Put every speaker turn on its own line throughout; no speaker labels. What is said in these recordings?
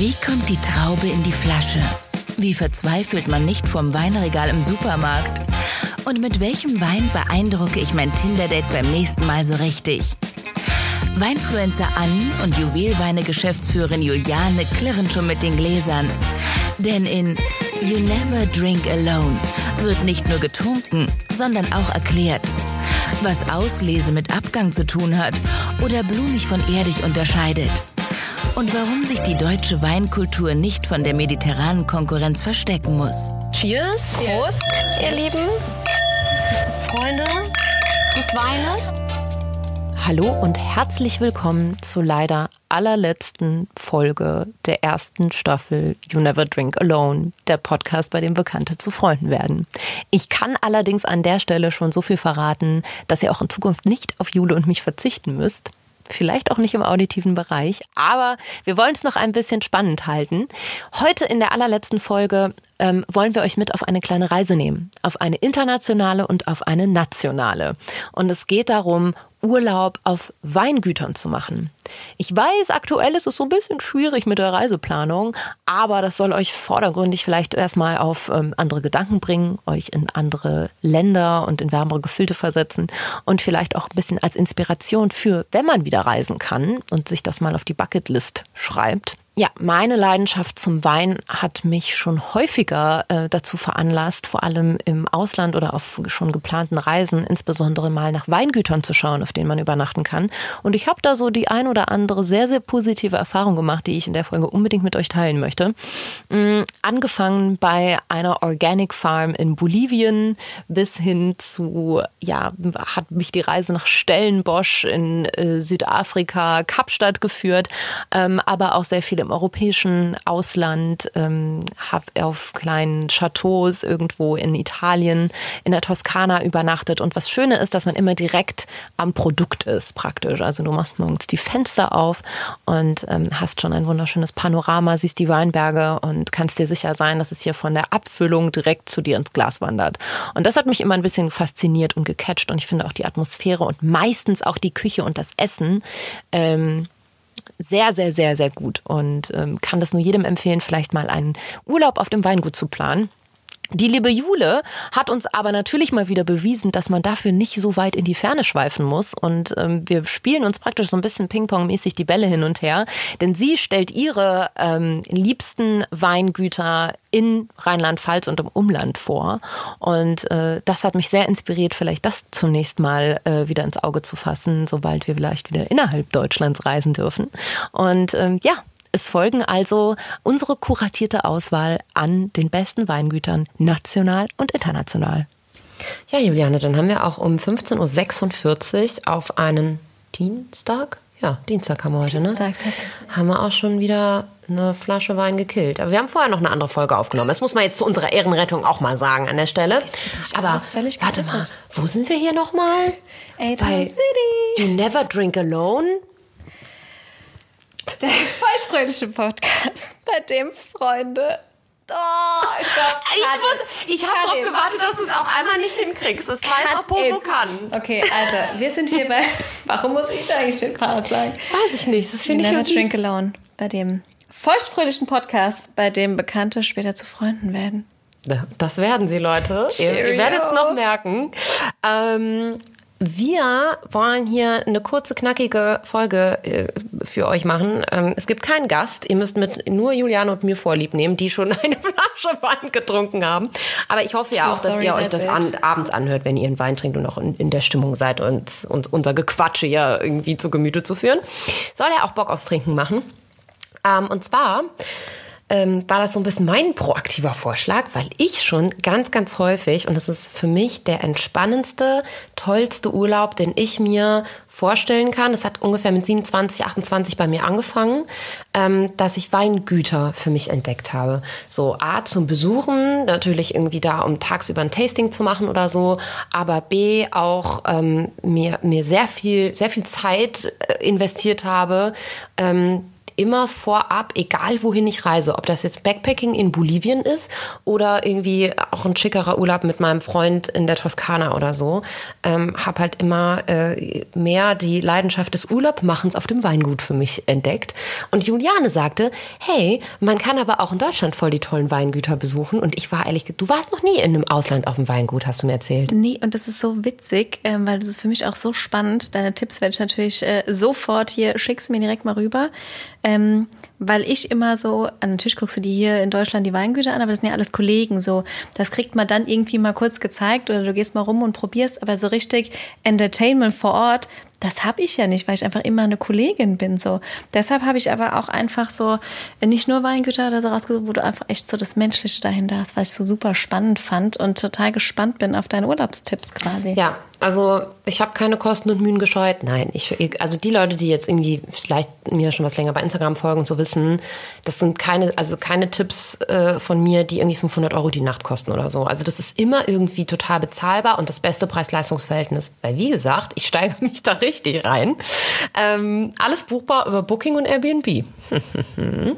Wie kommt die Traube in die Flasche? Wie verzweifelt man nicht vom Weinregal im Supermarkt? Und mit welchem Wein beeindrucke ich mein Tinder-Date beim nächsten Mal so richtig? Weinfluencer Anni und Juwelweine-Geschäftsführerin Juliane klirren schon mit den Gläsern. Denn in You Never Drink Alone wird nicht nur getrunken, sondern auch erklärt, was Auslese mit Abgang zu tun hat oder blumig von erdig unterscheidet. Und warum sich die deutsche Weinkultur nicht von der mediterranen Konkurrenz verstecken muss.
Cheers! Prost, ihr Lieben! Freunde des Weines.
Hallo und herzlich willkommen zur leider allerletzten Folge der ersten Staffel You Never Drink Alone, der Podcast, bei dem Bekannte zu Freunden werden. Ich kann allerdings an der Stelle schon so viel verraten, dass ihr auch in Zukunft nicht auf Jule und mich verzichten müsst vielleicht auch nicht im auditiven Bereich, aber wir wollen es noch ein bisschen spannend halten. Heute in der allerletzten Folge ähm, wollen wir euch mit auf eine kleine Reise nehmen, auf eine internationale und auf eine nationale. Und es geht darum, Urlaub auf Weingütern zu machen. Ich weiß, aktuell ist es so ein bisschen schwierig mit der Reiseplanung, aber das soll euch vordergründig vielleicht erstmal auf ähm, andere Gedanken bringen, euch in andere Länder und in wärmere Gefilde versetzen und vielleicht auch ein bisschen als Inspiration für, wenn man wieder reisen kann und sich das mal auf die Bucketlist schreibt. Ja, meine Leidenschaft zum Wein hat mich schon häufiger äh, dazu veranlasst, vor allem im Ausland oder auf schon geplanten Reisen, insbesondere mal nach Weingütern zu schauen, auf denen man übernachten kann. Und ich habe da so die ein oder andere sehr, sehr positive Erfahrung gemacht, die ich in der Folge unbedingt mit euch teilen möchte. Mhm, angefangen bei einer Organic Farm in Bolivien bis hin zu, ja, hat mich die Reise nach Stellenbosch in äh, Südafrika, Kapstadt geführt, ähm, aber auch sehr viele europäischen Ausland, ähm, habe auf kleinen Chateaus irgendwo in Italien, in der Toskana übernachtet. Und was Schöne ist, dass man immer direkt am Produkt ist, praktisch. Also du machst morgens die Fenster auf und ähm, hast schon ein wunderschönes Panorama, siehst die Weinberge und kannst dir sicher sein, dass es hier von der Abfüllung direkt zu dir ins Glas wandert. Und das hat mich immer ein bisschen fasziniert und gecatcht. Und ich finde auch die Atmosphäre und meistens auch die Küche und das Essen. Ähm, sehr, sehr, sehr, sehr gut und ähm, kann das nur jedem empfehlen, vielleicht mal einen Urlaub auf dem Weingut zu planen. Die liebe Jule hat uns aber natürlich mal wieder bewiesen, dass man dafür nicht so weit in die Ferne schweifen muss. Und ähm, wir spielen uns praktisch so ein bisschen Ping-Pong-mäßig die Bälle hin und her. Denn sie stellt ihre ähm, liebsten Weingüter in Rheinland-Pfalz und im Umland vor. Und äh, das hat mich sehr inspiriert, vielleicht das zunächst mal äh, wieder ins Auge zu fassen, sobald wir vielleicht wieder innerhalb Deutschlands reisen dürfen. Und ähm, ja, es folgen also unsere kuratierte Auswahl an den besten Weingütern national und international.
Ja, Juliane, dann haben wir auch um 15.46 Uhr auf einen Dienstag, ja, Dienstag haben wir heute, ne? Dienstag, ne? Haben wir auch schon wieder eine Flasche Wein gekillt. Aber wir haben vorher noch eine andere Folge aufgenommen. Das muss man jetzt zu unserer Ehrenrettung auch mal sagen an der Stelle. Aber völlig warte mal, wo sind wir hier nochmal? Bei City. You Never Drink Alone
der feuchtfröhliche Podcast, bei dem Freunde Oh,
ich, ich, ich habe darauf gewartet, dass du es auch einmal nicht hinkriegst. Das war jetzt auch provokant.
Okay, also wir sind hier bei. Warum muss ich eigentlich den Part sagen?
Weiß ich nicht. Das finde ich
Never Drink Alone. Bei dem feuchtfröhlichen Podcast, bei dem Bekannte später zu Freunden werden.
Das werden sie, Leute. Ihr, ihr werdet es noch merken. Ähm, wir wollen hier eine kurze, knackige Folge äh, für euch machen. Ähm, es gibt keinen Gast. Ihr müsst mit nur Juliane und mir Vorlieb nehmen, die schon eine Flasche Wein getrunken haben. Aber ich hoffe ja auch, dass ihr euch das an, abends anhört, wenn ihr einen Wein trinkt und auch in, in der Stimmung seid, uns, uns unser Gequatsche ja irgendwie zu Gemüte zu führen. Soll ja auch Bock aufs Trinken machen. Ähm, und zwar ähm, war das so ein bisschen mein proaktiver Vorschlag, weil ich schon ganz, ganz häufig, und das ist für mich der entspannendste, tollste Urlaub, den ich mir vorstellen kann. Das hat ungefähr mit 27, 28 bei mir angefangen, ähm, dass ich Weingüter für mich entdeckt habe. So A zum Besuchen, natürlich irgendwie da, um tagsüber ein Tasting zu machen oder so, aber B auch ähm, mir, mir sehr viel, sehr viel Zeit äh, investiert habe, ähm,
immer vorab, egal wohin ich reise, ob das jetzt Backpacking in Bolivien ist oder irgendwie auch ein schickerer Urlaub mit meinem Freund in der Toskana oder so, ähm, habe halt immer äh, mehr die Leidenschaft des Urlaubmachens auf dem Weingut für mich entdeckt. Und Juliane sagte, hey, man kann aber auch in Deutschland voll die tollen Weingüter besuchen. Und ich war ehrlich, du warst noch nie in einem Ausland auf dem Weingut, hast du mir erzählt.
Nee, und das ist so witzig, äh, weil das ist für mich auch so spannend. Deine Tipps werde ich natürlich äh, sofort hier, schick's mir direkt mal rüber. Ähm, weil ich immer so, natürlich guckst du die hier in Deutschland die Weingüter an, aber das sind ja alles Kollegen so. Das kriegt man dann irgendwie mal kurz gezeigt oder du gehst mal rum und probierst, aber so richtig Entertainment vor Ort, das habe ich ja nicht, weil ich einfach immer eine Kollegin bin. So. Deshalb habe ich aber auch einfach so nicht nur Weingüter oder so rausgesucht, wo du einfach echt so das Menschliche dahinter hast, was ich so super spannend fand und total gespannt bin auf deine Urlaubstipps quasi.
Ja, also ich habe keine Kosten und Mühen gescheut. Nein, ich, also die Leute, die jetzt irgendwie vielleicht mir schon was länger bei Instagram folgen, so wissen, das sind keine, also keine Tipps äh, von mir, die irgendwie 500 Euro die Nacht kosten oder so. Also das ist immer irgendwie total bezahlbar und das beste Preis-Leistungs-Verhältnis. Weil wie gesagt, ich steige mich da richtig rein. Ähm, alles buchbar über Booking und Airbnb. ich bin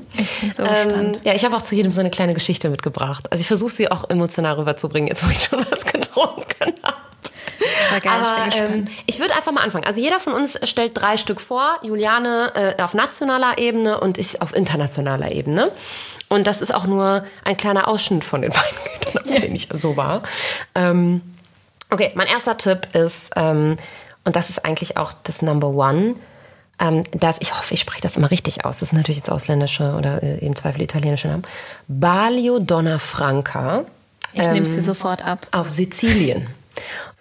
so ähm, Ja, ich habe auch zu jedem so eine kleine Geschichte mitgebracht. Also ich versuche sie auch emotional rüberzubringen, jetzt wo ich schon was getrunken habe. Aber ähm, ich würde einfach mal anfangen. Also jeder von uns stellt drei Stück vor. Juliane äh, auf nationaler Ebene und ich auf internationaler Ebene. Und das ist auch nur ein kleiner Ausschnitt von den beiden, auf denen ich so war. Ähm, okay, mein erster Tipp ist, ähm, und das ist eigentlich auch das Number One, ähm, dass, ich hoffe, ich spreche das immer richtig aus, das sind natürlich jetzt ausländische oder äh, im Zweifel italienische Namen, Balio Donna Franca.
Ich nehme sie ähm, sofort ab.
Auf Sizilien.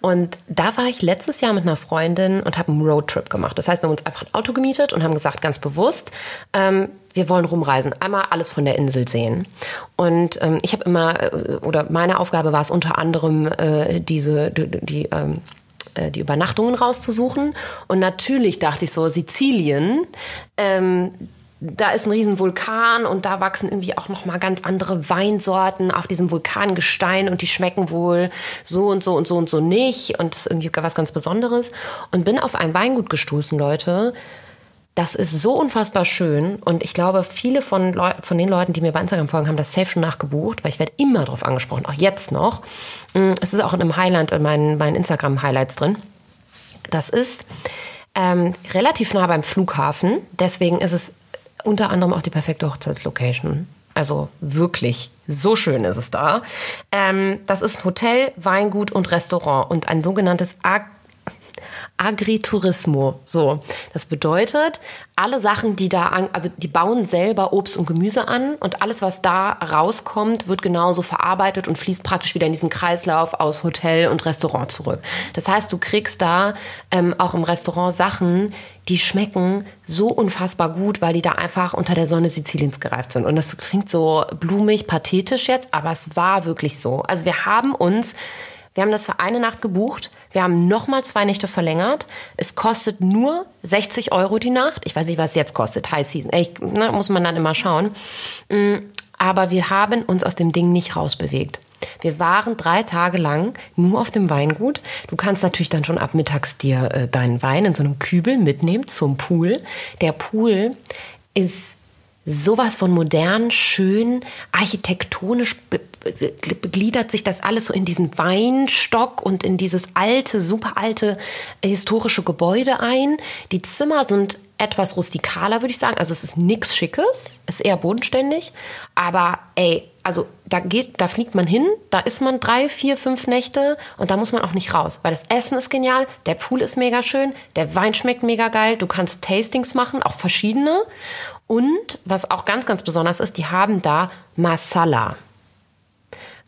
Und da war ich letztes Jahr mit einer Freundin und habe einen Roadtrip gemacht. Das heißt, wir haben uns einfach ein Auto gemietet und haben gesagt, ganz bewusst, ähm, wir wollen rumreisen, einmal alles von der Insel sehen. Und ähm, ich habe immer, äh, oder meine Aufgabe war es unter anderem, äh, diese, die, die ähm, äh, die Übernachtungen rauszusuchen. Und natürlich dachte ich so, Sizilien, ähm, da ist ein riesen Vulkan und da wachsen irgendwie auch noch mal ganz andere Weinsorten auf diesem Vulkangestein und die schmecken wohl so und so und so und so nicht und das ist irgendwie was ganz Besonderes und bin auf ein Weingut gestoßen, Leute. Das ist so unfassbar schön und ich glaube, viele von, Leu von den Leuten, die mir bei Instagram folgen, haben das safe schon nachgebucht, weil ich werde immer darauf angesprochen, auch jetzt noch. Mm, es ist auch in einem Highlight in meinen, meinen Instagram-Highlights drin. Das ist ähm, relativ nah beim Flughafen, deswegen ist es unter anderem auch die perfekte Hochzeitslocation. Also wirklich, so schön ist es da. Ähm, das ist Hotel, Weingut und Restaurant und ein sogenanntes Ag Agriturismo. So, das bedeutet, alle Sachen, die da an, also die bauen selber Obst und Gemüse an und alles, was da rauskommt, wird genauso verarbeitet und fließt praktisch wieder in diesen Kreislauf aus Hotel und Restaurant zurück. Das heißt, du kriegst da ähm, auch im Restaurant Sachen, die schmecken so unfassbar gut, weil die da einfach unter der Sonne Siziliens gereift sind. Und das klingt so blumig, pathetisch jetzt, aber es war wirklich so. Also wir haben uns wir haben das für eine Nacht gebucht. Wir haben nochmal zwei Nächte verlängert. Es kostet nur 60 Euro die Nacht. Ich weiß nicht, was es jetzt kostet. High Season. Ich, ne, muss man dann immer schauen. Mm, aber wir haben uns aus dem Ding nicht rausbewegt. Wir waren drei Tage lang nur auf dem Weingut. Du kannst natürlich dann schon ab mittags dir äh, deinen Wein in so einem Kübel mitnehmen zum Pool. Der Pool ist sowas von modern, schön, architektonisch begliedert sich das alles so in diesen Weinstock und in dieses alte, super alte historische Gebäude ein. Die Zimmer sind etwas rustikaler, würde ich sagen. Also es ist nichts Schickes, ist eher bodenständig. Aber ey, also da geht, da fliegt man hin, da ist man drei, vier, fünf Nächte und da muss man auch nicht raus, weil das Essen ist genial, der Pool ist mega schön, der Wein schmeckt mega geil, du kannst Tastings machen, auch verschiedene. Und was auch ganz, ganz besonders ist, die haben da Masala.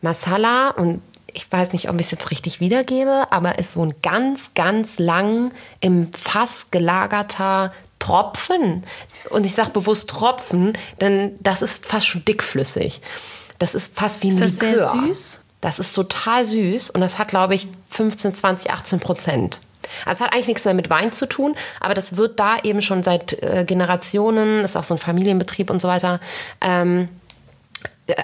Masala und ich weiß nicht, ob ich es jetzt richtig wiedergebe, aber ist so ein ganz, ganz lang im Fass gelagerter Tropfen. Und ich sage bewusst Tropfen, denn das ist fast schon dickflüssig. Das ist fast wie ein ist das Likör. Sehr süß? Das ist total süß und das hat, glaube ich, 15, 20, 18 Prozent. Also es hat eigentlich nichts mehr mit Wein zu tun, aber das wird da eben schon seit äh, Generationen, ist auch so ein Familienbetrieb und so weiter, ähm, äh,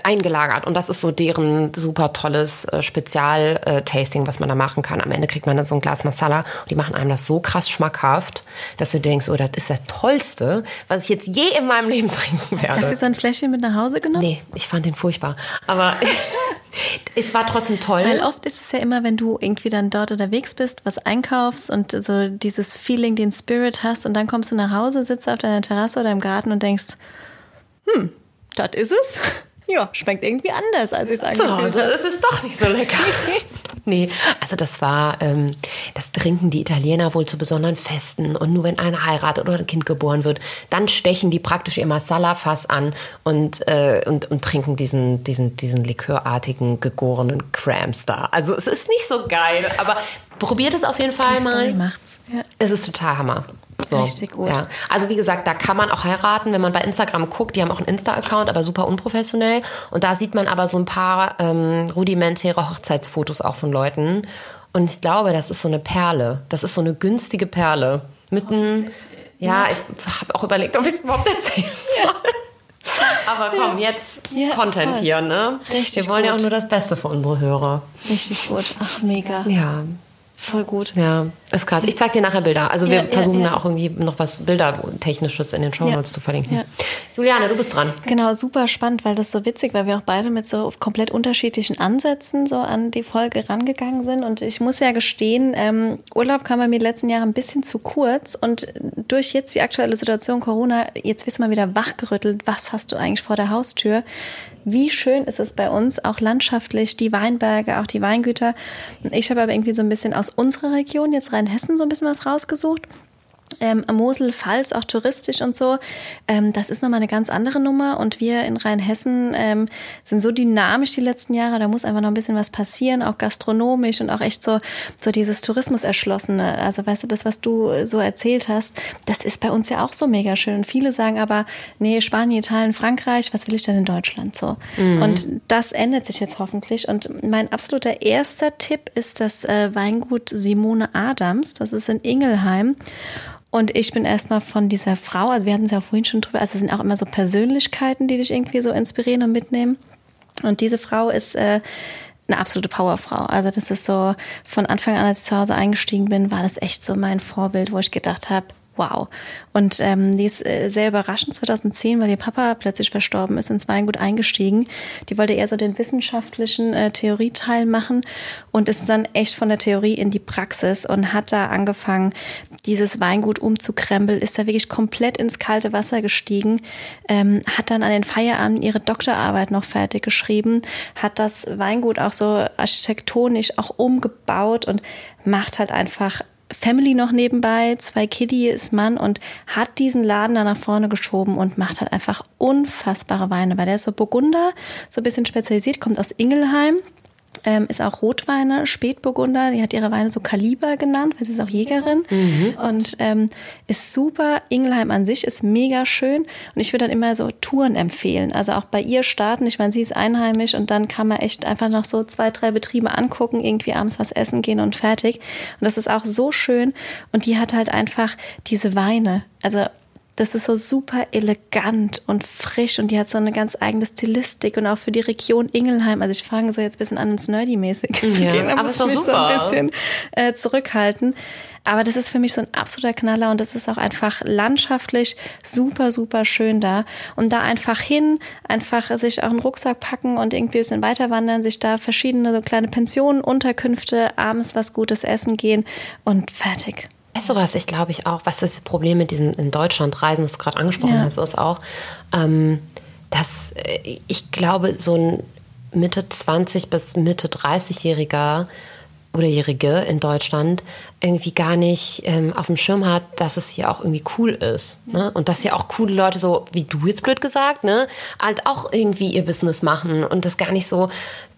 eingelagert und das ist so deren super tolles äh, Spezial-Tasting, was man da machen kann. Am Ende kriegt man dann so ein Glas Masala und die machen einem das so krass schmackhaft, dass du denkst, oh, das ist das Tollste, was ich jetzt je in meinem Leben trinken werde.
Hast du so ein Fläschchen mit nach Hause genommen?
Nee, ich fand den furchtbar. Aber es war trotzdem toll.
Weil oft ist es ja immer, wenn du irgendwie dann dort unterwegs bist, was einkaufst und so dieses Feeling, den Spirit hast und dann kommst du nach Hause, sitzt auf deiner Terrasse oder im Garten und denkst, hm, das ist es. Ja, schmeckt irgendwie anders, als ich es
eigentlich habe. So, das ist doch nicht so lecker. nee, also das war, ähm, das trinken die Italiener wohl zu besonderen Festen und nur wenn einer heiratet oder ein Kind geboren wird, dann stechen die praktisch ihr Masala-Fass an und, äh, und, und trinken diesen, diesen, diesen likörartigen, gegorenen Crams da. Also es ist nicht so geil, aber probiert es auf jeden Fall die mal.
Macht's.
Ja. Es ist total Hammer.
So, Richtig gut.
Ja. Also wie gesagt, da kann man auch heiraten, wenn man bei Instagram guckt. Die haben auch einen Insta-Account, aber super unprofessionell. Und da sieht man aber so ein paar ähm, rudimentäre Hochzeitsfotos auch von Leuten. Und ich glaube, das ist so eine Perle. Das ist so eine günstige Perle. Mitten, ja, ich habe auch überlegt, ob ich es überhaupt erzählen soll. Aber komm, jetzt ja, Content voll. hier, ne?
Richtig
Wir wollen
gut.
ja auch nur das Beste für unsere Hörer.
Richtig gut. Ach, mega.
Ja.
Voll gut.
Ja, ist krass. Ich zeig dir nachher Bilder. Also wir ja, versuchen ja, ja. da auch irgendwie noch was Bildertechnisches in den Show Notes zu verlinken. Juliane, du bist dran.
Genau, super spannend, weil das so witzig, weil wir auch beide mit so komplett unterschiedlichen Ansätzen so an die Folge rangegangen sind. Und ich muss ja gestehen, ähm, Urlaub kam bei mir letzten Jahr ein bisschen zu kurz. Und durch jetzt die aktuelle Situation Corona, jetzt wirst du mal wieder wachgerüttelt. Was hast du eigentlich vor der Haustür? Wie schön ist es bei uns, auch landschaftlich, die Weinberge, auch die Weingüter. Ich habe aber irgendwie so ein bisschen aus unserer Region, jetzt Rheinhessen, so ein bisschen was rausgesucht ähm, Mosel, Pfalz, auch touristisch und so. Ähm, das ist nochmal eine ganz andere Nummer. Und wir in Rheinhessen ähm, sind so dynamisch die letzten Jahre. Da muss einfach noch ein bisschen was passieren, auch gastronomisch und auch echt so, so dieses Tourismus erschlossene. Also weißt du, das, was du so erzählt hast, das ist bei uns ja auch so mega schön. Und viele sagen aber, nee, Spanien, Italien, Frankreich, was will ich denn in Deutschland so? Mhm. Und das ändert sich jetzt hoffentlich. Und mein absoluter erster Tipp ist das äh, Weingut Simone Adams. Das ist in Ingelheim. Und ich bin erstmal von dieser Frau, also wir hatten es ja vorhin schon drüber, also es sind auch immer so Persönlichkeiten, die dich irgendwie so inspirieren und mitnehmen. Und diese Frau ist äh, eine absolute Powerfrau. Also das ist so, von Anfang an, als ich zu Hause eingestiegen bin, war das echt so mein Vorbild, wo ich gedacht habe, wow. Und ähm, die ist äh, sehr überraschend 2010, weil ihr Papa plötzlich verstorben ist, ins Weingut eingestiegen. Die wollte eher so den wissenschaftlichen äh, Theorieteil machen und ist dann echt von der Theorie in die Praxis und hat da angefangen, dieses Weingut umzukrempeln, ist da wirklich komplett ins kalte Wasser gestiegen, ähm, hat dann an den Feierabend ihre Doktorarbeit noch fertig geschrieben, hat das Weingut auch so architektonisch auch umgebaut und macht halt einfach Family noch nebenbei, zwei Kiddies, Mann und hat diesen Laden da nach vorne geschoben und macht halt einfach unfassbare Weine, weil der ist so Burgunder, so ein bisschen spezialisiert, kommt aus Ingelheim ähm, ist auch Rotweine, Spätburgunder. Die hat ihre Weine so Kaliber genannt, weil sie ist auch Jägerin. Mhm. Und ähm, ist super. Ingelheim an sich ist mega schön. Und ich würde dann immer so Touren empfehlen. Also auch bei ihr starten. Ich meine, sie ist einheimisch und dann kann man echt einfach noch so zwei, drei Betriebe angucken, irgendwie abends was essen gehen und fertig. Und das ist auch so schön. Und die hat halt einfach diese Weine. Also das ist so super elegant und frisch und die hat so eine ganz eigene Stilistik und auch für die Region Ingelheim. Also ich fange so jetzt ein bisschen an ins Nerdy-mäßig zu
ja,
gehen,
aber
muss
ist mich
so ein bisschen äh, zurückhalten. Aber das ist für mich so ein absoluter Knaller und das ist auch einfach landschaftlich super, super schön da. Und da einfach hin, einfach sich auch einen Rucksack packen und irgendwie ein bisschen weiter wandern, sich da verschiedene so kleine Pensionen, Unterkünfte, abends was Gutes essen gehen und fertig.
Weißt du was, ich glaube ich auch, was das Problem mit diesen in Deutschland Reisen, das du gerade angesprochen ja. hast, ist auch, ähm, dass äh, ich glaube, so ein Mitte 20 bis Mitte 30-Jähriger oder Jährige in Deutschland irgendwie gar nicht ähm, auf dem Schirm hat, dass es hier auch irgendwie cool ist. Ne? Und dass hier auch coole Leute, so wie du jetzt blöd gesagt, ne, halt auch irgendwie ihr Business machen und das gar nicht so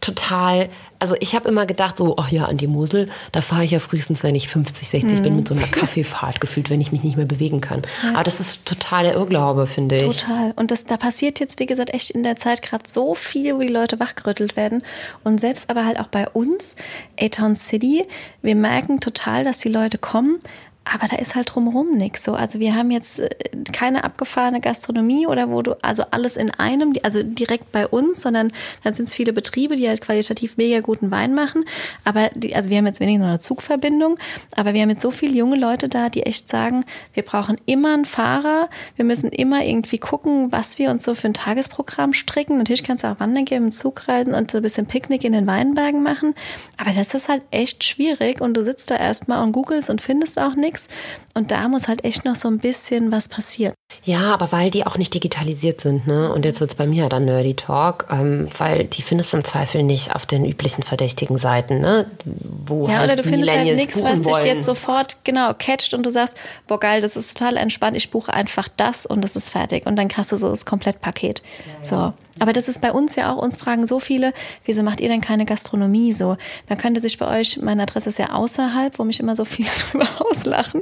total also ich habe immer gedacht, so, ach ja, an die Mosel, da fahre ich ja frühestens, wenn ich 50, 60 mhm. bin, mit so einer Kaffeefahrt gefühlt, wenn ich mich nicht mehr bewegen kann. Ja. Aber das ist total der Irrglaube, finde ich.
Total. Und das, da passiert jetzt, wie gesagt, echt in der Zeit gerade so viel, wo die Leute wachgerüttelt werden. Und selbst aber halt auch bei uns, A-Town City, wir merken total, dass die Leute kommen, aber da ist halt drumherum nichts so. Also wir haben jetzt äh, keine abgefahrene Gastronomie oder wo du, also alles in einem, also direkt bei uns, sondern dann sind es viele Betriebe, die halt qualitativ mega guten Wein machen. Aber die, also wir haben jetzt wenigstens noch eine Zugverbindung, aber wir haben jetzt so viele junge Leute da, die echt sagen, wir brauchen immer einen Fahrer, wir müssen immer irgendwie gucken, was wir uns so für ein Tagesprogramm stricken. Natürlich kannst du auch wandern gehen, im Zug reisen und so ein bisschen Picknick in den Weinbergen machen. Aber das ist halt echt schwierig und du sitzt da erstmal und googelst und findest auch nichts nichts. Und da muss halt echt noch so ein bisschen was passieren.
Ja, aber weil die auch nicht digitalisiert sind, ne? Und jetzt wird es bei mir dann Nerdy Talk, ähm, weil die findest du im Zweifel nicht auf den üblichen verdächtigen Seiten, ne?
Wo ja, halt oder du findest halt nichts, was dich jetzt sofort genau catcht und du sagst, boah geil, das ist total entspannt, ich buche einfach das und das ist fertig. Und dann hast du so das Komplettpaket. Ja, ja. So. Aber das ist bei uns ja auch, uns fragen so viele, wieso macht ihr denn keine Gastronomie so? Man könnte sich bei euch, meine Adresse ist ja außerhalb, wo mich immer so viele drüber auslachen.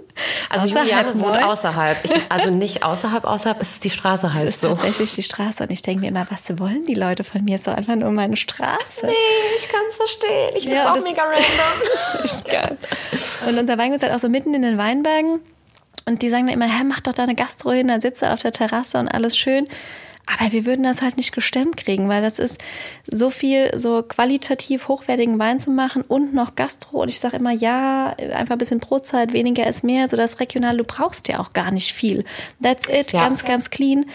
Also außerhalb Juliane wohnt neu. außerhalb. Ich, also nicht außerhalb, außerhalb ist die Straße heißt
es ist
so.
tatsächlich die Straße und ich denke mir immer, was wollen die Leute von mir? So einfach nur meine Straße.
Nee, ich kann es verstehen. Ich bin ja, auch mega random.
ist geil. Und unser Weingut ist halt auch so mitten in den Weinbergen. Und die sagen dann immer, hä, mach doch da eine Gastro hin, dann sitze auf der Terrasse und alles schön. Aber wir würden das halt nicht gestemmt kriegen, weil das ist so viel so qualitativ hochwertigen Wein zu machen und noch Gastro. Und ich sage immer, ja, einfach ein bisschen Brotzeit, weniger ist mehr. So das regional, du brauchst ja auch gar nicht viel. That's it, ja. ganz, ganz clean.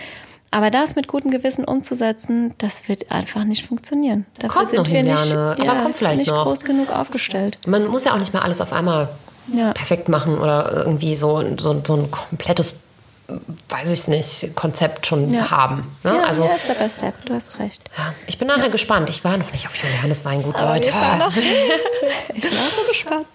Aber das mit gutem Gewissen umzusetzen, das wird einfach nicht funktionieren.
Dafür kommt sind noch wir nicht, aber ja, kommt vielleicht
nicht
noch.
groß genug aufgestellt.
Man muss ja auch nicht mal alles auf einmal ja. perfekt machen oder irgendwie so, so, so ein komplettes weiß ich nicht, Konzept schon ja. haben.
Ne? Ja, also, ja, Step by Step, du hast recht.
Ja, ich bin nachher gespannt. Ich war noch nicht auf Julianes Weingut,
Aber
Leute.
ich war so gespannt.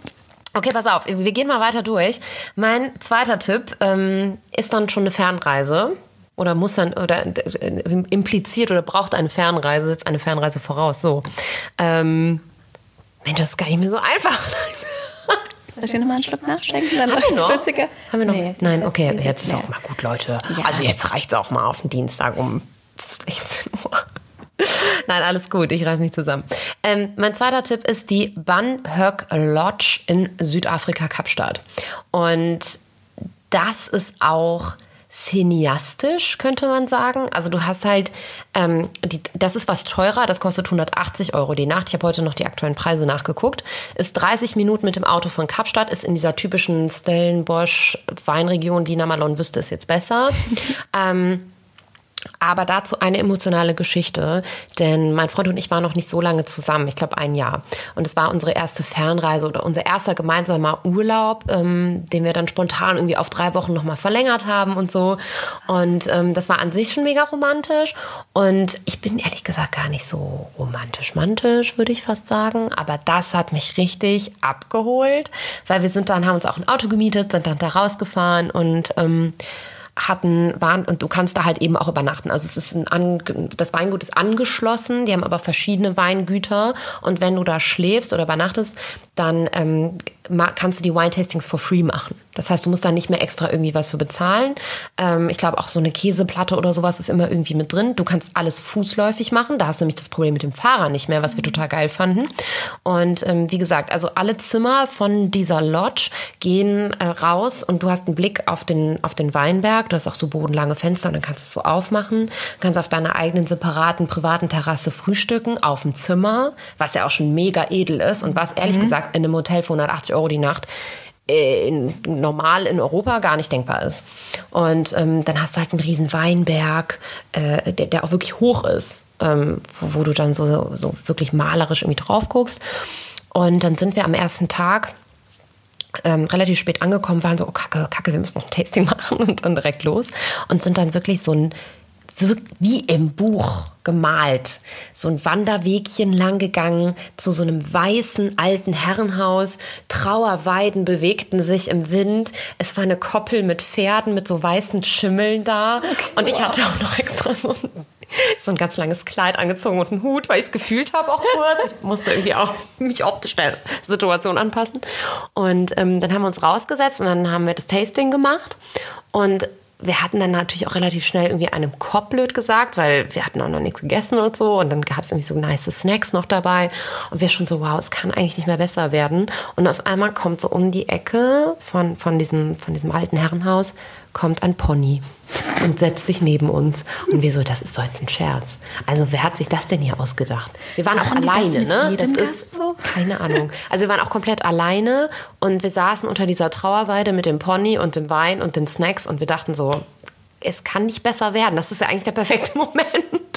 Okay, pass auf, wir gehen mal weiter durch. Mein zweiter Tipp ähm, ist dann schon eine Fernreise oder muss dann oder äh, impliziert oder braucht eine Fernreise, setzt eine Fernreise voraus. So. Ähm, Mensch, das ist gar nicht mehr so einfach.
Soll ich dir nochmal einen Schluck nachschenken? Dann
Haben wir noch?
Flüssiger?
Haben wir noch? Nee, Nein, okay, jetzt, jetzt ist auch mal gut, Leute. Ja. Also jetzt reicht es auch mal auf den Dienstag um 16 Uhr. Nein, alles gut, ich reiß mich zusammen. Ähm, mein zweiter Tipp ist die Ban Höck Lodge in Südafrika, Kapstadt. Und das ist auch cineastisch, könnte man sagen. Also du hast halt, ähm, die, das ist was teurer, das kostet 180 Euro die Nacht. Ich habe heute noch die aktuellen Preise nachgeguckt. Ist 30 Minuten mit dem Auto von Kapstadt, ist in dieser typischen Stellenbosch Weinregion. Dina Malon wüsste es jetzt besser. ähm, aber dazu eine emotionale Geschichte, denn mein Freund und ich waren noch nicht so lange zusammen, ich glaube ein Jahr. Und es war unsere erste Fernreise oder unser erster gemeinsamer Urlaub, ähm, den wir dann spontan irgendwie auf drei Wochen nochmal verlängert haben und so. Und ähm, das war an sich schon mega romantisch. Und ich bin ehrlich gesagt gar nicht so romantisch-mantisch, würde ich fast sagen. Aber das hat mich richtig abgeholt, weil wir sind dann, haben uns auch ein Auto gemietet, sind dann da rausgefahren und ähm, hatten, waren, und du kannst da halt eben auch übernachten. Also es ist ein, An das Weingut ist angeschlossen, die haben aber verschiedene Weingüter und wenn du da schläfst oder übernachtest, dann ähm, kannst du die Wine-Tastings for free machen. Das heißt, du musst da nicht mehr extra irgendwie was für bezahlen. Ähm, ich glaube, auch so eine Käseplatte oder sowas ist immer irgendwie mit drin. Du kannst alles fußläufig machen. Da hast du nämlich das Problem mit dem Fahrer nicht mehr, was wir total geil fanden. Und ähm, wie gesagt, also alle Zimmer von dieser Lodge gehen äh, raus und du hast einen Blick auf den, auf den Weinberg. Du hast auch so bodenlange Fenster und dann kannst du es so aufmachen. Du kannst auf deiner eigenen separaten privaten Terrasse frühstücken, auf dem Zimmer, was ja auch schon mega edel ist und was ehrlich mhm. gesagt in einem Hotel für 180 Euro die Nacht äh, in, normal in Europa gar nicht denkbar ist. Und ähm, dann hast du halt einen riesen Weinberg, äh, der, der, auch wirklich hoch ist, ähm, wo, wo, du dann so, so wirklich malerisch irgendwie drauf guckst. Und dann sind wir am ersten Tag ähm, relativ spät angekommen, waren so, oh Kacke, Kacke, wir müssen noch ein Tasting machen und dann direkt los. Und sind dann wirklich so ein wie im Buch gemalt. So ein Wanderwegchen lang gegangen zu so einem weißen alten Herrenhaus. Trauerweiden bewegten sich im Wind. Es war eine Koppel mit Pferden mit so weißen Schimmeln da. Okay, und ich wow. hatte auch noch extra so ein, so ein ganz langes Kleid angezogen und einen Hut, weil ich es gefühlt habe auch kurz. Ich musste irgendwie auch mich optisch der Situation anpassen. Und ähm, dann haben wir uns rausgesetzt und dann haben wir das Tasting gemacht. Und wir hatten dann natürlich auch relativ schnell irgendwie einem Kopf blöd gesagt, weil wir hatten auch noch nichts gegessen und so. Und dann gab es irgendwie so nice Snacks noch dabei. Und wir schon so, wow, es kann eigentlich nicht mehr besser werden. Und auf einmal kommt so um die Ecke von, von, diesem, von diesem alten Herrenhaus, kommt ein Pony und setzt sich neben uns. Und wir so, das ist doch jetzt ein Scherz. Also wer hat sich das denn hier ausgedacht? Wir waren auch alleine, das ne? Das ist so? keine Ahnung. Also wir waren auch komplett alleine und wir saßen unter dieser Trauerweide mit dem Pony und dem Wein und den Snacks und wir dachten so, es kann nicht besser werden. Das ist ja eigentlich der perfekte Moment.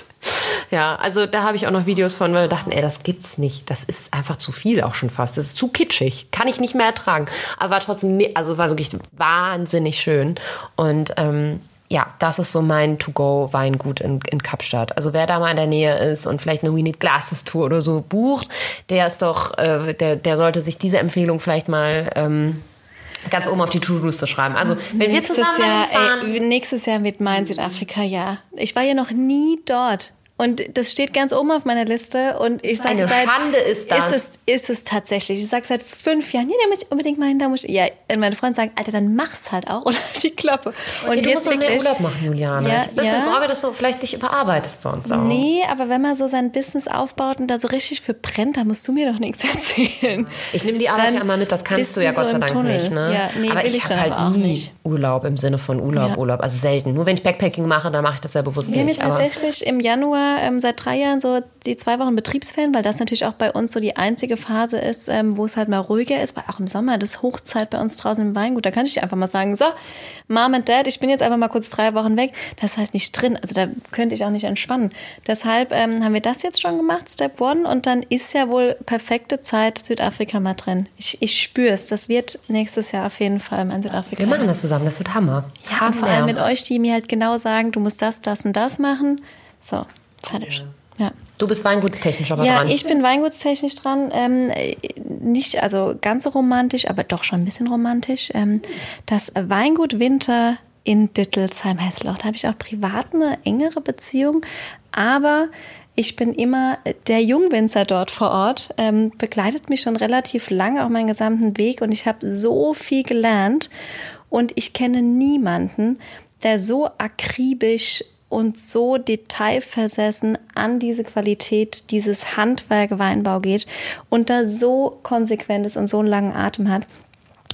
Ja, also da habe ich auch noch Videos von, weil wir dachten, ey, das gibt's nicht. Das ist einfach zu viel auch schon fast. Das ist zu kitschig. Kann ich nicht mehr ertragen. Aber war trotzdem, also war wirklich wahnsinnig schön. Und ähm, ja, das ist so mein To-Go-Weingut in, in Kapstadt. Also wer da mal in der Nähe ist und vielleicht eine We Need Glasses Tour oder so bucht, der ist doch, äh, der, der sollte sich diese Empfehlung vielleicht mal ähm, ganz oben auf die To-Do-Liste schreiben. Also wenn nächstes wir zusammen
Jahr,
fahren,
ey, nächstes Jahr mit mein Südafrika, ja. Ich war ja noch nie dort. Und das steht ganz oben auf meiner Liste. Und ich sage
eine
seit,
Schande ist das.
Ist es, ist es tatsächlich. Ich sage seit fünf Jahren, ja, da muss ich unbedingt mal hin, da muss ich. Ja, und meine Freunde sagen, Alter, dann mach's halt auch. Oder die Klappe. Und
okay, du
jetzt
musst noch mehr
wirklich-
Urlaub machen, Juliane.
Ja,
ich bisschen
ja.
Sorge, dass du vielleicht dich überarbeitest sonst auch.
Nee, aber wenn man so sein Business aufbaut und da so richtig für brennt, da musst du mir doch nichts erzählen.
Ich nehme die Arbeit
Dann
ja immer mit, das kannst du ja
du so
Gott sei Dank
Tunnel.
nicht. Ne?
Ja, nee,
aber ich,
ich
habe
dann
halt nie
nicht.
Urlaub im Sinne von Urlaub,
Ja.
Urlaub. Also selten. Nur wenn ich Backpacking mache, dann mache ich das ja bewusst
Wir haben
nicht.
jetzt
Aber
tatsächlich im Januar ähm, seit drei Jahren so die zwei Wochen Betriebsferien, weil das natürlich auch bei uns so die einzige Phase ist, ähm, wo es halt mal ruhiger ist, weil auch im Sommer das ist Hochzeit bei uns draußen im Weingut. Da kann ich einfach mal sagen, so, Mom and Dad, ich bin jetzt einfach mal kurz drei Wochen weg. Das ist halt nicht drin. Also da könnte ich auch nicht entspannen. Deshalb ähm, haben wir das jetzt schon gemacht, Step One. Und dann ist ja wohl perfekte Zeit Südafrika mal drin. Ich, ich spüre es. Das wird nächstes Jahr auf jeden Fall mein Südafrika.
wir machen das zusammen, das wird Hammer.
Ja, vor allem mit euch, die mir halt genau sagen, du musst das, das und das machen. So, fertig. Ja.
Du bist weingutstechnisch aber
Ja,
dran.
ich bin weingutstechnisch dran. Ähm, nicht also ganz so romantisch, aber doch schon ein bisschen romantisch. Ähm, das Weingut Winter in Dittelsheim-Hessloch. Da habe ich auch privat eine engere Beziehung. Aber ich bin immer der Jungwinzer dort vor Ort, ähm, begleitet mich schon relativ lange auf meinen gesamten Weg und ich habe so viel gelernt. Und ich kenne niemanden, der so akribisch und so detailversessen an diese Qualität dieses Handwerk Weinbau geht und da so konsequent ist und so einen langen Atem hat.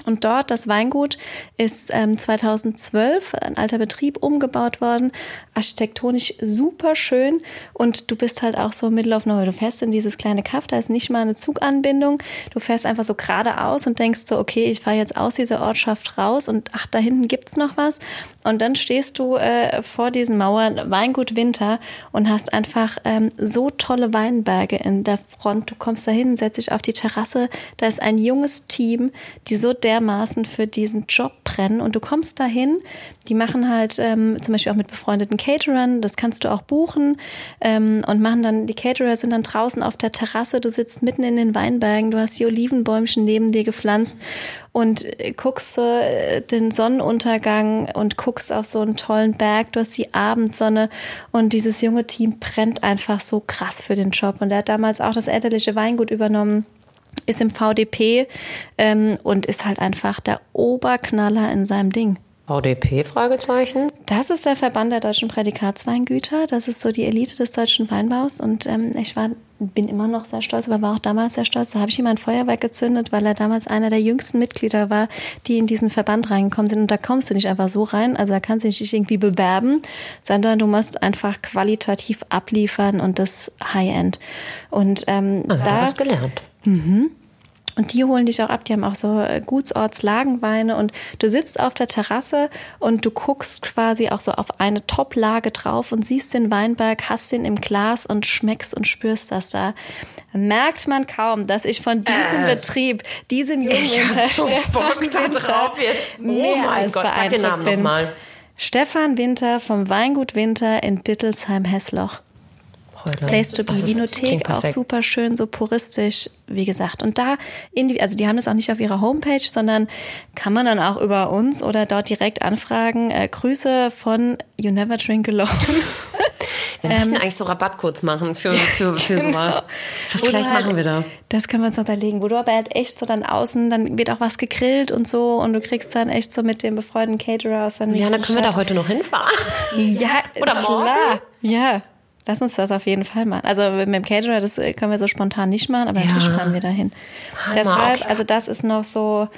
Und dort, das Weingut, ist ähm, 2012 ein alter Betrieb umgebaut worden, architektonisch super schön. Und du bist halt auch so middle of nowhere. Du fährst in dieses kleine Kaff, da ist nicht mal eine Zuganbindung. Du fährst einfach so geradeaus und denkst so, okay, ich fahre jetzt aus dieser Ortschaft raus und ach, da hinten gibt's noch was. Und dann stehst du äh, vor diesen Mauern, Weingut Winter, und hast einfach ähm, so tolle Weinberge in der Front. Du kommst da hin, setzt dich auf die Terrasse, da ist ein junges Team, die so dermaßen für diesen Job brennen. Und du kommst dahin, die machen halt ähm, zum Beispiel auch mit befreundeten Caterern, das kannst du auch buchen ähm, und machen dann, die Caterer sind dann draußen auf der Terrasse, du sitzt mitten in den Weinbergen, du hast die Olivenbäumchen neben dir gepflanzt und äh, guckst äh, den Sonnenuntergang und guckst auf so einen tollen Berg, du hast die Abendsonne und dieses junge Team brennt einfach so krass für den Job und er hat damals auch das elterliche Weingut übernommen ist im VDP ähm, und ist halt einfach der Oberknaller in seinem Ding.
VDP? Fragezeichen.
Das ist der Verband der deutschen Prädikatsweingüter. Das ist so die Elite des deutschen Weinbaus. Und ähm, ich war, bin immer noch sehr stolz, aber war auch damals sehr stolz. Da habe ich ihm ein Feuerwerk gezündet, weil er damals einer der jüngsten Mitglieder war, die in diesen Verband reingekommen sind. Und da kommst du nicht einfach so rein. Also da kannst du dich nicht irgendwie bewerben, sondern du musst einfach qualitativ abliefern und das High-End. Und ähm,
Ah,
da
was gelernt.
Und die holen dich auch ab. Die haben auch so äh, Gutsortslagenweine und du sitzt auf der Terrasse und du guckst quasi auch so auf eine Top-Lage drauf und siehst den Weinberg, hast den im Glas und schmeckst und spürst das da. Merkt man kaum, dass ich von diesem Betrieb, diesem jungen
so Bock da drauf jetzt. Oh mein Gott, sag den
beeindruckt
Namen
bin.
nochmal.
Stefan Winter vom Weingut Winter in Dittelsheim-Hessloch. Place to be, Vinothek,
klingt
auch super schön, so puristisch, wie gesagt. Und da, also die haben das auch nicht auf ihrer Homepage, sondern kann man dann auch über uns oder dort direkt anfragen. Äh, Grüße von You Never Drink Alone.
Wir möchten eigentlich so Rabattcodes machen für, für, für
Genau.
sowas. Vielleicht
Oder
machen wir das.
Das können wir uns mal überlegen, wo du aber halt echt so dann außen, dann wird auch was gegrillt und so und du kriegst dann echt so mit dem befreundeten Caterer aus der
Ja, dann können wir da
Stadt.
heute noch hinfahren.
Ja,
Oder morgen?
klar. Ja, lass uns das auf jeden Fall machen. Also mit dem Caterer, das äh, können wir so spontan nicht machen, aber natürlich
Ja.
fahren wir dahin.
Hammer,
Deshalb,
okay.
also das ist noch so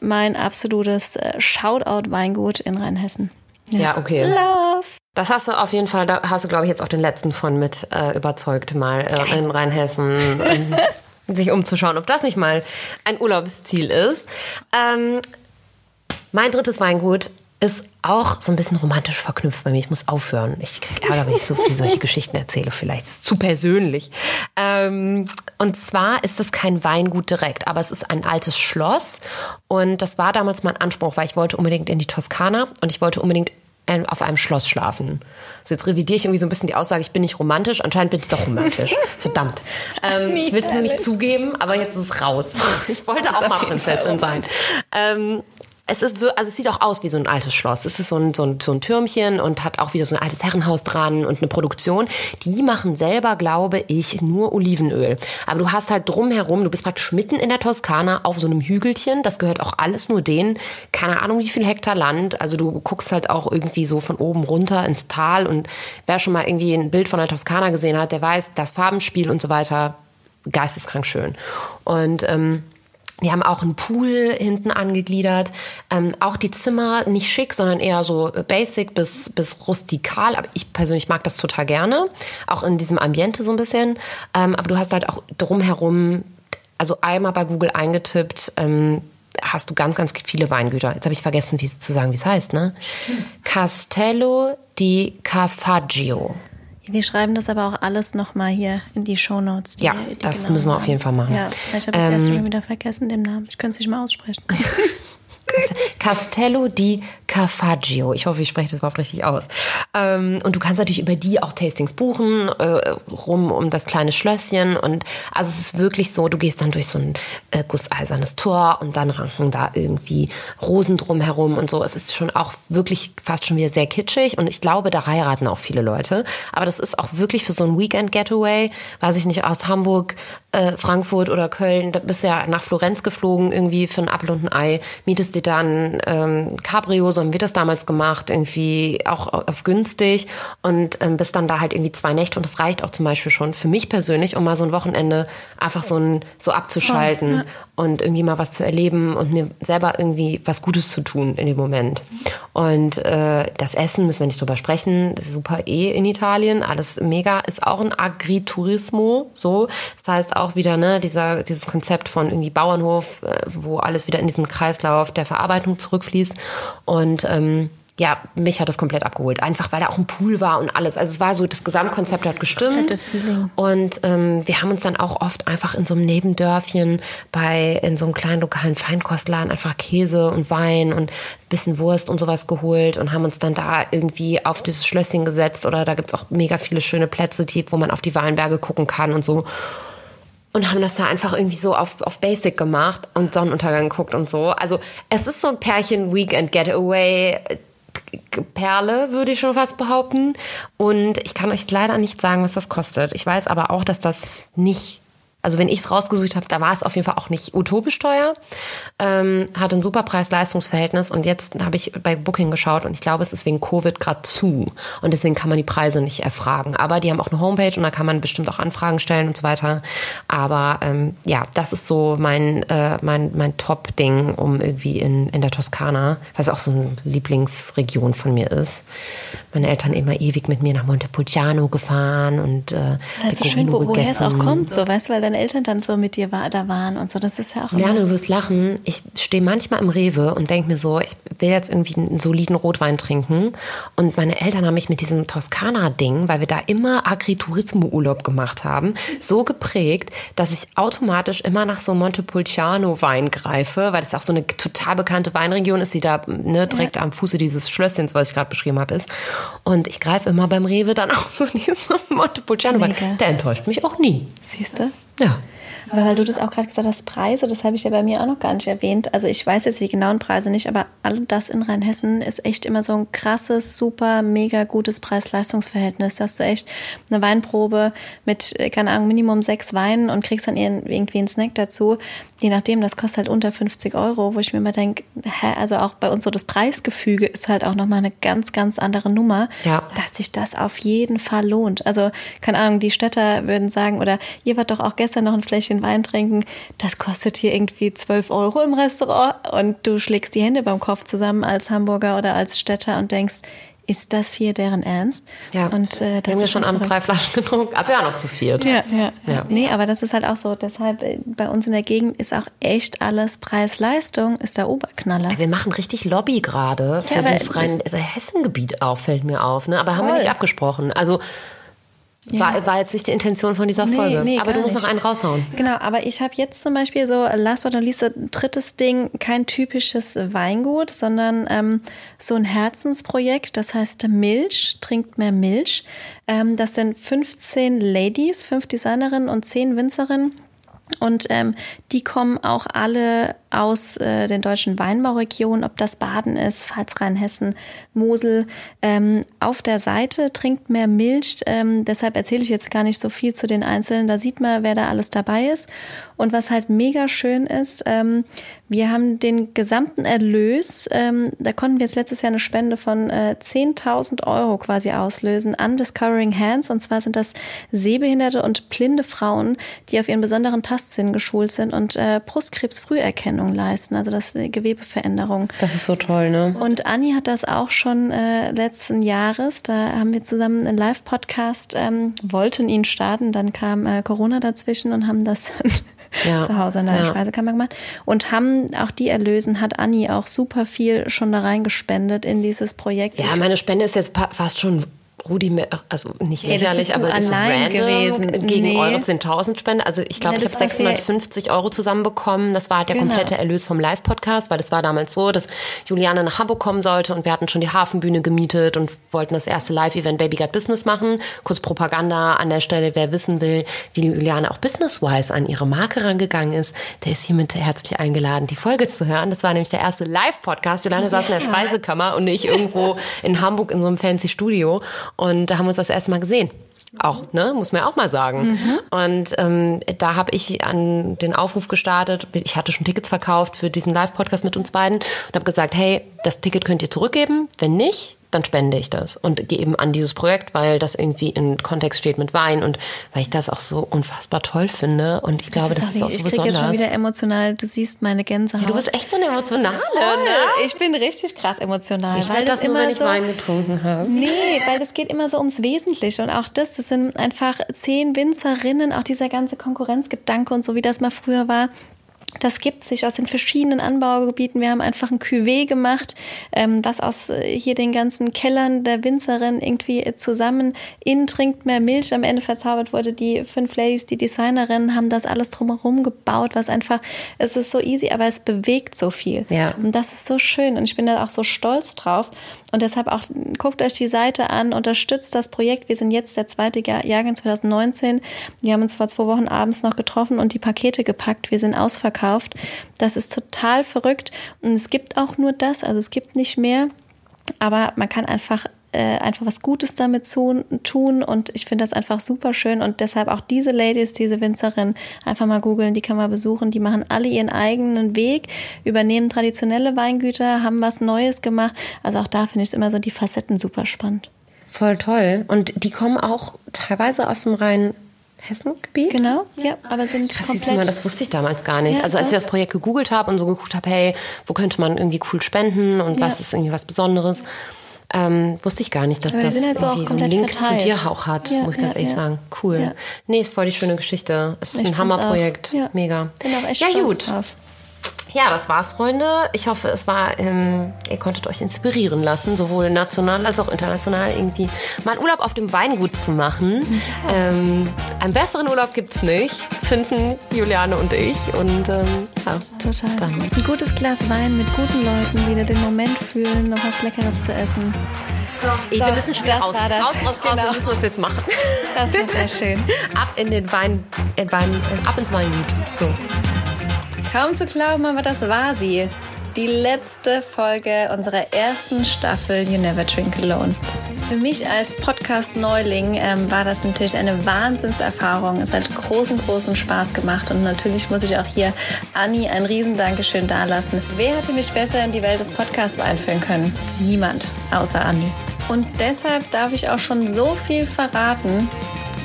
mein absolutes äh, Shoutout-Weingut in Rheinhessen.
Ja, okay.
Love.
Das hast du auf jeden Fall, da hast du, glaube ich, jetzt auch den letzten von mit äh, überzeugt, mal äh, in Rheinhessen ähm, sich umzuschauen, ob das nicht mal ein Urlaubsziel ist. Ähm, mein drittes Weingut ist auch so ein bisschen romantisch verknüpft bei mir. Ich muss aufhören. Ich krieg Ärger, wenn ich zu viel solche Geschichten erzähle. Vielleicht ist es zu persönlich. Ähm, und zwar ist es kein Weingut direkt, aber es ist ein altes Schloss. Und das war damals mein Anspruch, weil ich wollte unbedingt in die Toskana und ich wollte unbedingt ähm, auf einem Schloss schlafen. Also jetzt revidiere ich irgendwie so ein bisschen die Aussage, ich bin nicht romantisch. Anscheinend bin ich doch romantisch. Verdammt. Ähm, ich will es nur nicht zugeben, aber jetzt ist es raus. Ich wollte auch mal Prinzessin sein. Ähm, es ist, also es sieht auch aus wie so ein altes Schloss. Es ist so ein, so ein, so ein Türmchen und hat auch wieder so ein altes Herrenhaus dran und eine Produktion. Die machen selber, glaube ich, nur Olivenöl. Aber du hast halt drumherum, du bist praktisch mitten in der Toskana auf so einem Hügelchen. Das gehört auch alles nur denen. Keine Ahnung, wie viel Hektar Land. Also du guckst halt auch irgendwie so von oben runter ins Tal und wer schon mal irgendwie ein Bild von der Toskana gesehen hat, der weiß, das Farbenspiel und so weiter, geisteskrank schön. Und, ähm, die haben auch einen Pool hinten angegliedert. Ähm, auch die Zimmer nicht schick, sondern eher so basic bis, bis rustikal. Aber ich persönlich mag das total gerne. Auch in diesem Ambiente so ein bisschen. Ähm, aber du hast halt auch drumherum, also einmal bei Google eingetippt, ähm, hast du ganz, ganz viele Weingüter. Jetzt habe ich vergessen, wie zu sagen, wie es heißt, ne? Castello di Carfaggio.
Wir schreiben das aber auch alles nochmal hier in die Shownotes. die-
Ja, das
genauen
müssen wir auf
Namen.
jeden Fall machen.
Ja, ich habe das erste
Ähm,
schon wieder vergessen, den Namen. Ich könnte es nicht mal aussprechen.
Castello di Carfaggio. Ich hoffe, ich spreche das überhaupt richtig aus. Ähm, und du kannst natürlich über die auch Tastings buchen, äh, rum um das kleine Schlösschen. Und also es ist wirklich so, du gehst dann durch so ein äh, gusseisernes Tor und dann ranken da irgendwie Rosen drumherum und so. Es ist schon auch wirklich fast schon wieder sehr kitschig. Und ich glaube, da heiraten auch viele Leute. Aber das ist auch wirklich für so ein Weekend-Getaway, weiß ich nicht, aus Hamburg, äh, Frankfurt oder Köln, da bist du ja nach Florenz geflogen, irgendwie für ein Apfel und ein Ei, mietest dir dann ähm, Cabrio, so haben wir das damals gemacht, irgendwie auch auf günstig und ähm, bist dann da halt irgendwie zwei Nächte und das reicht auch zum Beispiel schon für mich persönlich, um mal so ein Wochenende einfach so, ein, so abzuschalten und irgendwie mal was zu erleben und mir selber irgendwie was Gutes zu tun in dem Moment. Und äh, das Essen müssen wir nicht drüber sprechen, das ist super eh in Italien, alles mega, ist auch ein Agriturismo, so. Das heißt auch wieder, ne, dieser, dieses Konzept von irgendwie Bauernhof, äh, wo alles wieder in diesen Kreislauf der Verarbeitung zurückfließt. Und ähm, ja, mich hat das komplett abgeholt. Einfach weil da auch ein Pool war und alles. Also es war so, das Gesamtkonzept hat gestimmt. Und ähm, wir haben uns dann auch oft einfach in so einem Nebendörfchen bei, in so einem kleinen lokalen Feinkostladen einfach Käse und Wein und ein bisschen Wurst und sowas geholt und haben uns dann da irgendwie auf dieses Schlösschen gesetzt oder da gibt's auch mega viele schöne Plätze, die, wo man auf die Weinberge gucken kann und so und haben das da einfach irgendwie so auf, auf Basic gemacht und Sonnenuntergang geguckt und so. Also es ist so ein Pärchen Weekend Getaway Perle, würde ich schon fast behaupten. Und ich kann euch leider nicht sagen, was das kostet. Ich weiß aber auch, dass das nicht also wenn ich es rausgesucht habe, da war es auf jeden Fall auch nicht utopisch teuer. Ähm, hatte ein super Preis-Leistungs-Verhältnis und jetzt habe ich bei Booking geschaut und ich glaube, es ist wegen Covid gerade zu und deswegen kann man die Preise nicht erfragen. Aber die haben auch eine Homepage und da kann man bestimmt auch Anfragen stellen und so weiter. Aber ähm, ja, das ist so mein, äh, mein, mein Top-Ding, um irgendwie in, in der Toskana, was auch so eine Lieblingsregion von mir ist. Meine Eltern immer ewig mit mir nach Montepulciano gefahren und äh,
Das ist halt so schön, wo, woher es auch kommt, so, weißt du, weil deine Eltern dann so mit dir war, da waren und so. Das ist ja auch
Ja, du wirst lachen. Ich stehe manchmal im Rewe und denke mir so, ich will jetzt irgendwie einen soliden Rotwein trinken. Und meine Eltern haben mich mit diesem Toskana-Ding, weil wir da immer Agriturismo-Urlaub gemacht haben, so geprägt, dass ich automatisch immer nach so Montepulciano-Wein greife, weil das auch so eine total bekannte Weinregion ist, die da ne, direkt am Fuße dieses Schlösschens, was ich gerade beschrieben habe, ist. Und ich greife immer beim Rewe dann auch so diesen Montepulciano-Wein. Der enttäuscht mich auch nie.
Siehst du?
Ja.
Aber weil du das auch gerade gesagt hast, Preise, das habe ich ja bei mir auch noch gar nicht erwähnt. Also ich weiß jetzt die genauen Preise nicht, aber all das in Rheinhessen ist echt immer so ein krasses, super, mega gutes Preis-Leistungs-Verhältnis. Da hast du echt eine Weinprobe mit, äh, keine Ahnung, Minimum sechs Weinen und kriegst dann irgendwie einen Snack dazu. Je nachdem, das kostet halt unter 50 Euro, wo ich mir immer denke, hä, also auch bei uns so das Preisgefüge ist halt auch nochmal eine ganz, ganz andere Nummer,
ja.
dass sich das auf jeden Fall lohnt. Also, keine Ahnung, die Städter würden sagen, oder ihr wart doch auch gestern noch ein Fläschchen Wein trinken, das kostet hier irgendwie 12 Euro im Restaurant und du schlägst die Hände beim Kopf zusammen als Hamburger oder als Städter und denkst, ist das hier deren Ernst?
Ja.
Und äh, das
wir haben ja schon an
verrückt.
drei Flaschen getrunken, aber ja noch zu viert.
Ja, ja,
Ja.
ja. Nee, aber das ist halt auch so. Deshalb äh, bei uns in der Gegend ist auch echt alles Preis-Leistung, ist der Oberknaller.
Wir machen richtig Lobby gerade für
Ja,
das
es
rein
ist-
also Hessengebiet auch, fällt mir auf. Ne? Aber haben wir
Voll.
nicht abgesprochen. Also war, war jetzt nicht die Intention von dieser
Nee,
Folge.
nee,
aber du musst noch
nicht.
einen raushauen.
Genau, aber ich habe jetzt zum Beispiel so, last but not least, ein drittes Ding, kein typisches Weingut, sondern ähm, so ein Herzensprojekt, das heißt Milch, trinkt mehr Milch. Ähm, das sind 15 Ladies, fünf Designerinnen und 10 Winzerinnen. Und ähm, die kommen auch alle aus äh, den deutschen Weinbauregionen, ob das Baden ist, Pfalz, Rheinhessen, Mosel. Ähm, auf der Seite trinkt mehr Milch. Ähm, deshalb erzähle ich jetzt gar nicht so viel zu den Einzelnen. Da sieht man, wer da alles dabei ist. Und was halt mega schön ist, ähm, wir haben den gesamten Erlös, ähm, da konnten wir jetzt letztes Jahr eine Spende von äh, 10.000 Euro quasi auslösen an Discovering Hands. Und zwar sind das sehbehinderte und blinde Frauen, die auf ihren besonderen Tastsinn geschult sind und äh, Brustkrebsfrüherkennung leisten, also das Gewebeveränderung.
Das ist so toll, ne?
Und Anni hat das auch schon äh, letzten Jahres. Da haben wir zusammen einen Live-Podcast, ähm, wollten ihn starten. Dann kam äh, Corona dazwischen und haben das dann
Ja.
zu Hause in der
Ja.
Speisekammer gemacht. Und haben auch die Erlösen, hat Anni auch super viel schon da reingespendet in dieses Projekt.
Ja, meine Spende ist jetzt fast schon Rudi, also nicht
Ja, das
lächerlich, aber ist random
gewesen.
gegen
Nee.
eure 10.000 Spende. Also ich glaube,
Ja,
ich habe
war's ja-
650 Euro zusammenbekommen. Das war halt der
Genau.
komplette Erlös vom Live-Podcast, weil das war damals so, dass Juliane nach Hamburg kommen sollte und wir hatten schon die Hafenbühne gemietet und wollten das erste Live-Event Baby Got Business machen. Kurz Propaganda an der Stelle, wer wissen will, wie Juliane auch business-wise an ihre Marke rangegangen ist, der ist hiermit herzlich eingeladen, die Folge zu hören. Das war nämlich der erste Live-Podcast. Juliane saß in der Speisekammer und ich irgendwo in Hamburg in so einem fancy Studio und da haben wir uns das erste Mal gesehen. Auch, ne, muss man ja auch mal sagen. Und ähm, da habe ich an den Aufruf gestartet. Ich hatte schon Tickets verkauft für diesen Live-Podcast mit uns beiden und habe gesagt, hey, das Ticket könnt ihr zurückgeben. Wenn nicht, dann spende ich das und gehe eben an dieses Projekt, weil das irgendwie in Kontext steht mit Wein und weil ich das auch so unfassbar toll finde. Und ich glaube, das ist, auch
ich
so
krieg jetzt schon
besonders.
wieder emotional. Du siehst meine Gänsehaut.
Du bist echt so eine emotionale, ne?
ich bin richtig krass emotional,
Ich
weil das,
das nur,
immer
wenn ich
so
Wein getrunken habe.
Nee, weil das geht immer so ums Wesentliche. Und auch das, das sind einfach zehn Winzerinnen, auch dieser ganze Konkurrenzgedanke und so, wie das mal früher war. Das gibt sich aus den verschiedenen Anbaugebieten. Wir haben einfach ein Cuvée gemacht, ähm, was aus äh, hier den ganzen Kellern der Winzerin irgendwie äh, zusammen in trinkt mehr Milch am Ende verzaubert wurde. Die fünf Ladies, die Designerinnen, haben das alles drumherum gebaut, was einfach, es ist so easy, aber es bewegt so viel.
Ja.
Und das ist so schön und ich bin da auch so stolz drauf. Und deshalb auch, guckt euch die Seite an, unterstützt das Projekt. Wir sind jetzt der zweite Jahr, Jahrgang 2019. Wir haben uns vor zwei Wochen abends noch getroffen und die Pakete gepackt. Wir sind ausverkauft. Das ist total verrückt. Und es gibt auch nur das, also es gibt nicht mehr. Aber man kann einfach äh, einfach was Gutes damit zu, tun und ich finde das einfach super schön und deshalb auch diese Ladies, diese Winzerin, einfach mal googeln, die kann man besuchen, die machen alle ihren eigenen Weg, übernehmen traditionelle Weingüter, haben was Neues gemacht, also auch da finde ich es immer so die Facetten super spannend.
Voll toll. Und die kommen auch teilweise aus dem Rhein-Hessen-Gebiet?
Genau, ja, aber sind
du
komplett...
mal, das wusste ich damals gar nicht.
Ja,
also als ich das Projekt gegoogelt habe und so geguckt habe, hey, wo könnte man irgendwie cool spenden und
Ja.
was ist irgendwie was Besonderes, ähm, wusste ich gar nicht, dass
Aber
das
halt so
irgendwie so einen Link
verteilt.
zu dir auch hat,
Ja,
muss ich ganz
ja,
ehrlich
ja.
sagen. Cool. Nee, ist voll die schöne Geschichte. Es ist
Ich
ein Hammerprojekt. Mega.
Bin auch echt
ja, gut.
drauf.
Ja, das war's, Freunde. Ich hoffe, es war, ähm, ihr konntet euch inspirieren lassen, sowohl national als auch international irgendwie mal Urlaub auf dem Weingut zu machen. Ähm, einen besseren Urlaub gibt's nicht, finden Juliane und ich. Und ähm, ja,
Total.
Dann.
Ein gutes Glas Wein mit guten Leuten, wieder den Moment fühlen, noch was Leckeres zu essen.
Ey, wir müssen schnell
das
raus.
war das.
Raus, raus, raus.
Genau.
Wir müssen das jetzt machen.
Das war sehr schön.
Ab in den Wein, äh, Wein äh, ab ins Weinlied. So.
Kaum zu glauben, aber das war sie. Die letzte Folge unserer ersten Staffel You Never Drink Alone. Für mich als Podcast-Neuling ähm, war das natürlich eine Wahnsinnserfahrung. Es hat großen, großen Spaß gemacht und natürlich muss ich auch hier Anni ein Riesendankeschön dalassen. Wer hätte mich besser in die Welt des Podcasts einführen können? Niemand, außer Anni. Und deshalb darf ich auch schon so viel verraten.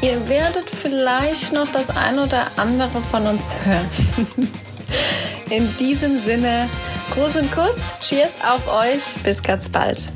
Ihr werdet vielleicht noch das ein oder andere von uns hören. In diesem Sinne, Gruß und Kuss, Cheers auf euch, bis ganz bald.